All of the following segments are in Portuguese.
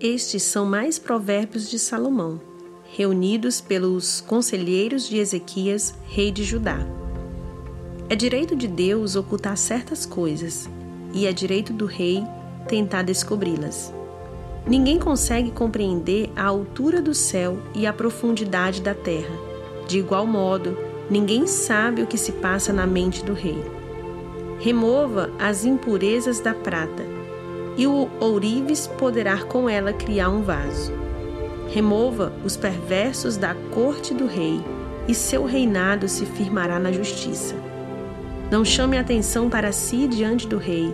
Estes são mais provérbios de Salomão, reunidos pelos conselheiros de Ezequias, rei de Judá. É direito de Deus ocultar certas coisas, e é direito do rei tentar descobri-las. Ninguém consegue compreender a altura do céu e a profundidade da terra. De igual modo, ninguém sabe o que se passa na mente do rei. Remova as impurezas da prata, e o ourives poderá com ela criar um vaso. Remova os perversos da corte do rei, e seu reinado se firmará na justiça. Não chame atenção para si diante do rei,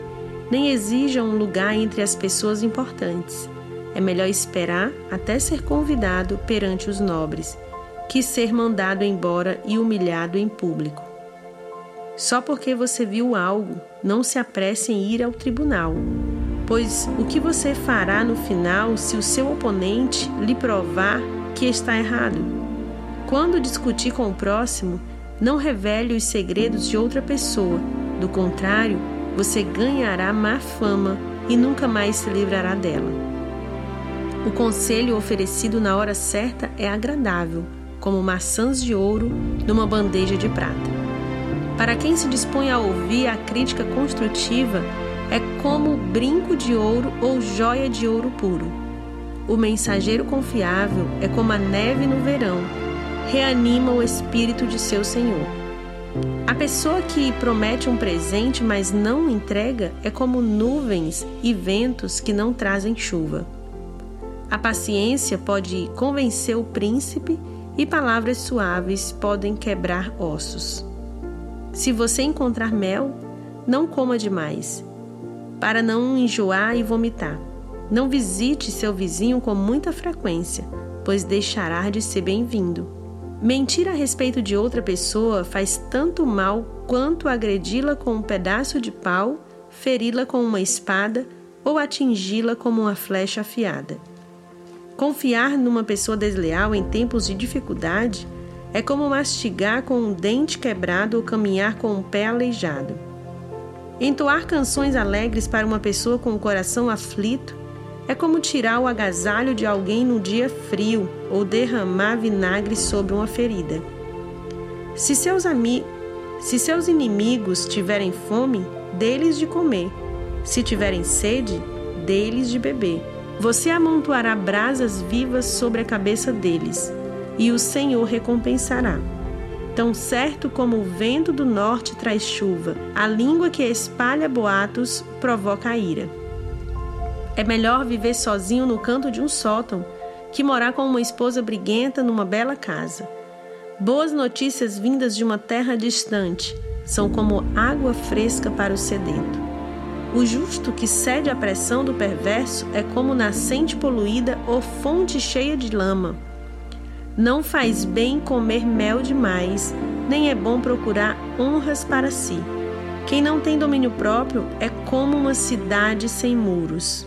nem exija um lugar entre as pessoas importantes. É melhor esperar até ser convidado perante os nobres, que ser mandado embora e humilhado em público. Só porque você viu algo, não se apresse em ir ao tribunal, pois o que você fará no final se o seu oponente lhe provar que está errado? Quando discutir com o próximo, não revele os segredos de outra pessoa, do contrário, você ganhará má fama e nunca mais se livrará dela. O conselho oferecido na hora certa é agradável, como maçãs de ouro numa bandeja de prata. Para quem se dispõe a ouvir a crítica construtiva, é como brinco de ouro ou joia de ouro puro. O mensageiro confiável é como a neve no verão, reanima o espírito de seu senhor. A pessoa que promete um presente, mas não entrega, é como nuvens e ventos que não trazem chuva. A paciência pode convencer o príncipe e palavras suaves podem quebrar ossos. Se você encontrar mel, não coma demais, para não enjoar e vomitar. Não visite seu vizinho com muita frequência, pois deixará de ser bem-vindo. Mentir a respeito de outra pessoa faz tanto mal quanto agredi-la com um pedaço de pau, feri-la com uma espada ou atingi-la como uma flecha afiada. Confiar numa pessoa desleal em tempos de dificuldade é como mastigar com um dente quebrado ou caminhar com um pé aleijado. Entoar canções alegres para uma pessoa com o coração aflito é como tirar o agasalho de alguém no dia frio ou derramar vinagre sobre uma ferida. Se seus, ami Se seus inimigos tiverem fome, dê-lhes de comer. Se tiverem sede, dê-lhes de beber. Você amontoará brasas vivas sobre a cabeça deles, e o Senhor recompensará. Tão certo como o vento do norte traz chuva, a língua que espalha boatos provoca a ira. É melhor viver sozinho no canto de um sótão que morar com uma esposa briguenta numa bela casa. Boas notícias vindas de uma terra distante são como água fresca para o sedento. O justo que cede à pressão do perverso é como nascente poluída ou fonte cheia de lama. Não faz bem comer mel demais, nem é bom procurar honras para si. Quem não tem domínio próprio é como uma cidade sem muros.